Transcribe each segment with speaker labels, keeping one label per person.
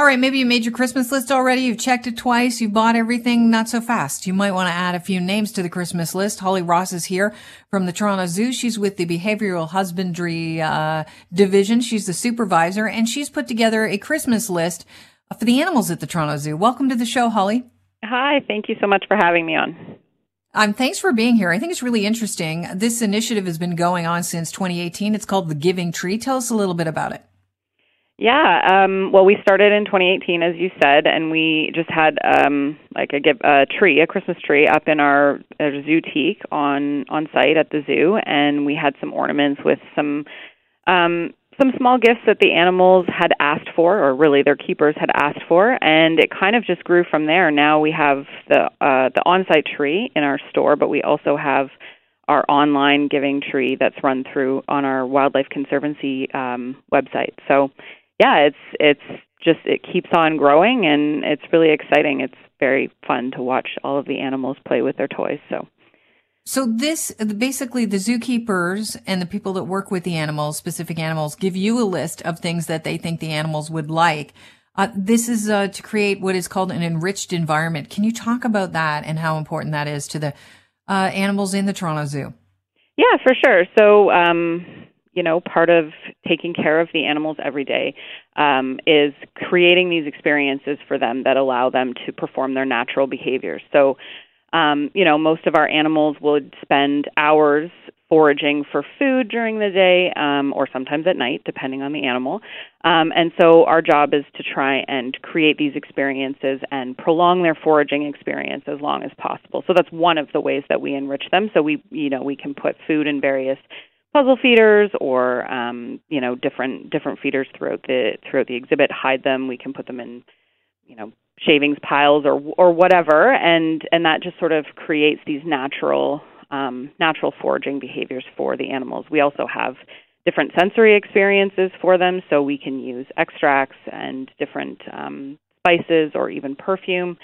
Speaker 1: All right, maybe you made your Christmas list already. You've checked it twice. You've bought everything. Not so fast. You might want to add a few names to the Christmas list. Holly Ross is here from the Toronto Zoo. She's with the Behavioral Husbandry uh, Division. She's the supervisor, and she's put together a Christmas list for the animals at the Toronto Zoo. Welcome to the show, Holly.
Speaker 2: Hi, thank you so much for having me on.
Speaker 1: Um, thanks for being here. I think it's really interesting. This initiative has been going on since 2018. It's called the Giving Tree. Tell us a little bit about it.
Speaker 2: Yeah, um, well, we started in 2018, as you said, and we just had um, like a, a tree, a Christmas tree, up in our, our zootique on on site at the zoo, and we had some ornaments with some um, some small gifts that the animals had asked for, or really their keepers had asked for, and it kind of just grew from there. Now we have the uh, the on-site tree in our store, but we also have our online giving tree that's run through on our Wildlife Conservancy um, website. So yeah, it's it's just it keeps on growing and it's really exciting. It's very fun to watch all of the animals play with their toys. So
Speaker 1: so this basically the zookeepers and the people that work with the animals, specific animals, give you a list of things that they think the animals would like. Uh, this is uh, to create what is called an enriched environment. Can you talk about that and how important that is to the uh, animals in the Toronto Zoo?
Speaker 2: Yeah, for sure. So um, you know, part of taking care of the animals every day um, is creating these experiences for them that allow them to perform their natural behaviors. So, um, you know, most of our animals would spend hours foraging for food during the day um, or sometimes at night, depending on the animal. Um, and so our job is to try and create these experiences and prolong their foraging experience as long as possible. So that's one of the ways that we enrich them. So we, you know, we can put food in various puzzle feeders or um, you know different different feeders throughout the throughout the exhibit. Hide them. We can put them in you know shavings piles or or whatever, and and that just sort of creates these natural um, natural foraging behaviors for the animals. We also have different sensory experiences for them, so we can use extracts and different um, spices or even perfume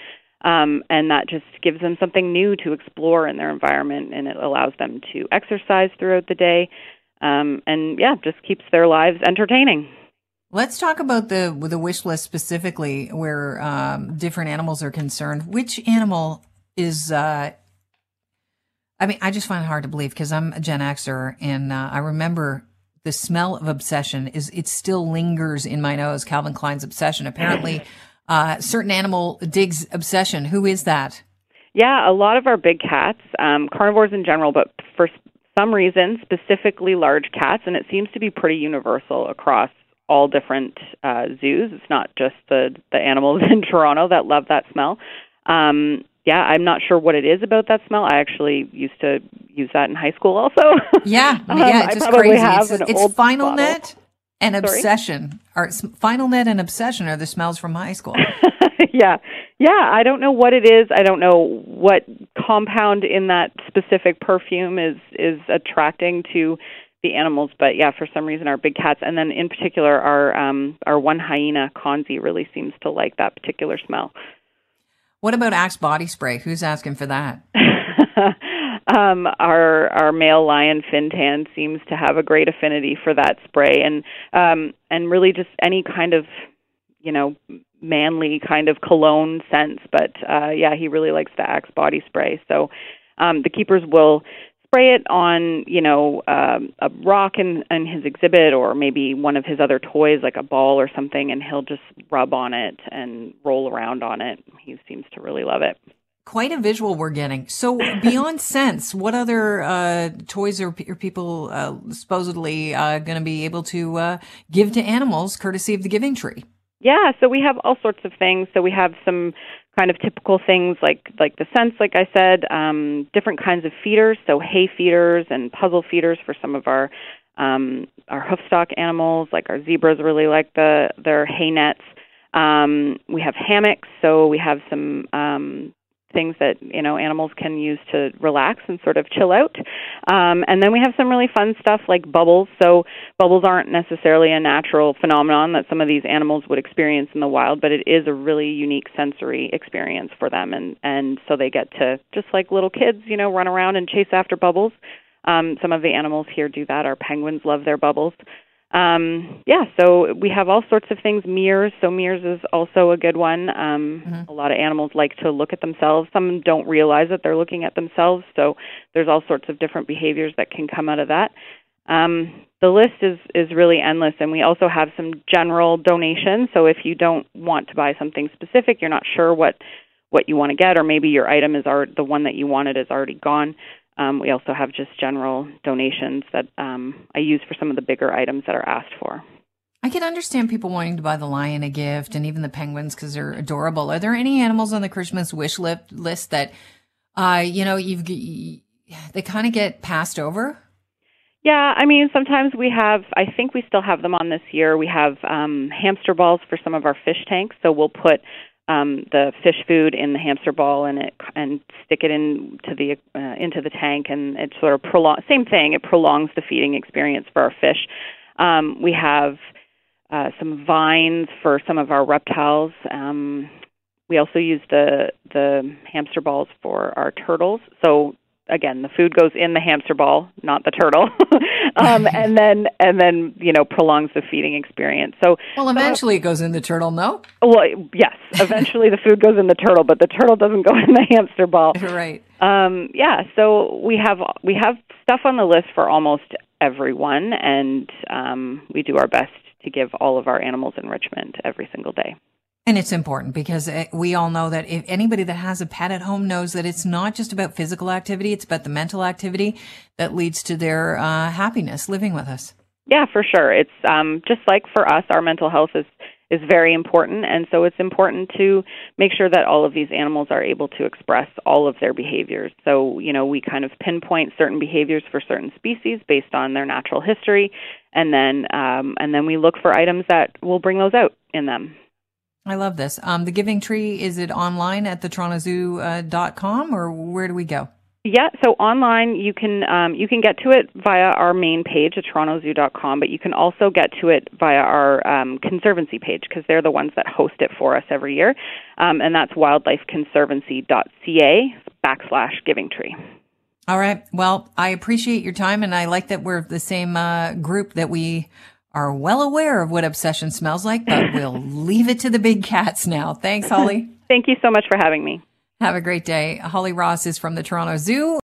Speaker 2: um, and that just gives them something new to explore in their environment, and it allows them to exercise throughout the day, um, and yeah, just keeps their lives entertaining.
Speaker 1: Let's talk about the the wish list specifically, where um, different animals are concerned. Which animal is? Uh, I mean, I just find it hard to believe because I'm a Gen Xer, and uh, I remember the smell of obsession is it still lingers in my nose. Calvin Klein's obsession. Apparently, uh, certain animal digs obsession. Who is that?
Speaker 2: Yeah, a lot of our big cats, um, carnivores in general, but for some reason, specifically large cats, and it seems to be pretty universal across all different uh, zoos. It's not just the the animals in Toronto that love that smell. Um, yeah, I'm not sure what it is about that smell. I actually used to use that in high school, also.
Speaker 1: Yeah, um, yeah, it's just crazy. It's, it's Final bottle. Net and Sorry? obsession. Or final net and obsession are the smells from high school.
Speaker 2: Yeah. Yeah i don't know what it is. I don't know what compound in that specific perfume is is attracting to the animals but yeah for some reason our big cats and then in particular our um our one hyena Konzi really seems to like that particular smell.
Speaker 1: What about axe body spray? Who's asking for that
Speaker 2: um, our our male lion Fintan seems to have a great affinity for that spray, and um, and really just any kind of you know manly kind of cologne scents. But uh, yeah, he really likes the Axe body spray. So um, the keepers will spray it on you know um, a rock in, in his exhibit or maybe one of his other toys like a ball or something and he'll just rub on it and roll around on it he seems to really love it
Speaker 1: quite a visual we're getting. So beyond Scents, what other uh, toys are, are people uh, supposedly uh, going to be able to uh, give to animals courtesy of the Giving Tree?
Speaker 2: Yeah, so we have all sorts of things. So we have some kind of typical things like like the scents, like I said, um, different kinds of feeders, so hay feeders and puzzle feeders for some of our um, our hoofstock animals, like our zebras really like the their hay nets. Um, we have hammocks, so we have some um, things that you know animals can use to relax and sort of chill out. Um, and then we have some really fun stuff like bubbles. So bubbles aren't necessarily a natural phenomenon that some of these animals would experience in the wild, but it is a really unique sensory experience for them. And and so they get to just like little kids, you know, run around and chase after bubbles. Um, some of the animals here do that. Our penguins love their bubbles. Um, yeah, so we have all sorts of things. Mirrors, so mirrors is also a good one. Um,
Speaker 1: Mhm.
Speaker 2: A lot of animals like to look at themselves. Some don't realize that they're looking at themselves. So there's all sorts of different behaviors that can come out of that. Um, the list is is really endless, and we also have some general donations. So if you don't want to buy something specific, you're not sure what what you want to get, or maybe your item is already the one that you wanted is already gone. Um, we also have just general donations that um, I use for some of the bigger items that are asked for.
Speaker 1: I can understand people wanting to buy the lion a gift and even the penguins because they're adorable. Are there any animals on the Christmas wish li- list that, uh, you know, you've g- they kind of get passed over?
Speaker 2: Yeah, I mean, sometimes we have, I think we still have them on this year. We have um, hamster balls for some of our fish tanks, so we'll put um, the fish food in the hamster ball and it and stick it into the uh, into the tank, and it sort of prolong same thing. It prolongs the feeding experience for our fish. Um, we have uh, some vines for some of our reptiles. Um, we also use the the hamster balls for our turtles. So again, the food goes in the hamster ball, not the turtle, um, and then and then you know prolongs the feeding experience. So
Speaker 1: Well, eventually it goes in the turtle, no?
Speaker 2: well, yes, eventually the food goes in the turtle, but the turtle doesn't go in the hamster ball.
Speaker 1: right.
Speaker 2: Um, yeah, so we have we have stuff on the list for almost everyone, and um, we do our best to give all of our animals enrichment every single day.
Speaker 1: And it's important because eh, we all know that if anybody that has a pet at home knows that it's not just about physical activity, it's about the mental activity that leads to their uh, happiness living with us.
Speaker 2: Yeah, for sure. It's um, just like for us, our mental health is is very important, and so it's important to make sure that all of these animals are able to express all of their behaviors. So, you know, we kind of pinpoint certain behaviors for certain species based on their natural history, and then um, and then we look for items that will bring those out in them.
Speaker 1: I love this. Um, the Giving Tree, is it online at the torontozoo.com uh, dot com, or where do we go?
Speaker 2: Yeah, so online you can um, you can get to it via our main page at torontozoo.com, but you can also get to it via our um, conservancy page because they're the ones that host it for us every year, um, and that's wildlifeconservancy.ca backslash Giving Tree.
Speaker 1: All right. Well, I appreciate your time, and I like that we're the same uh, group that we are well aware of what obsession smells like, but we'll leave it to the big cats now. Thanks, Holly.
Speaker 2: Thank you so much for having me.
Speaker 1: Have a great day. Holly Ross is from the Toronto Zoo.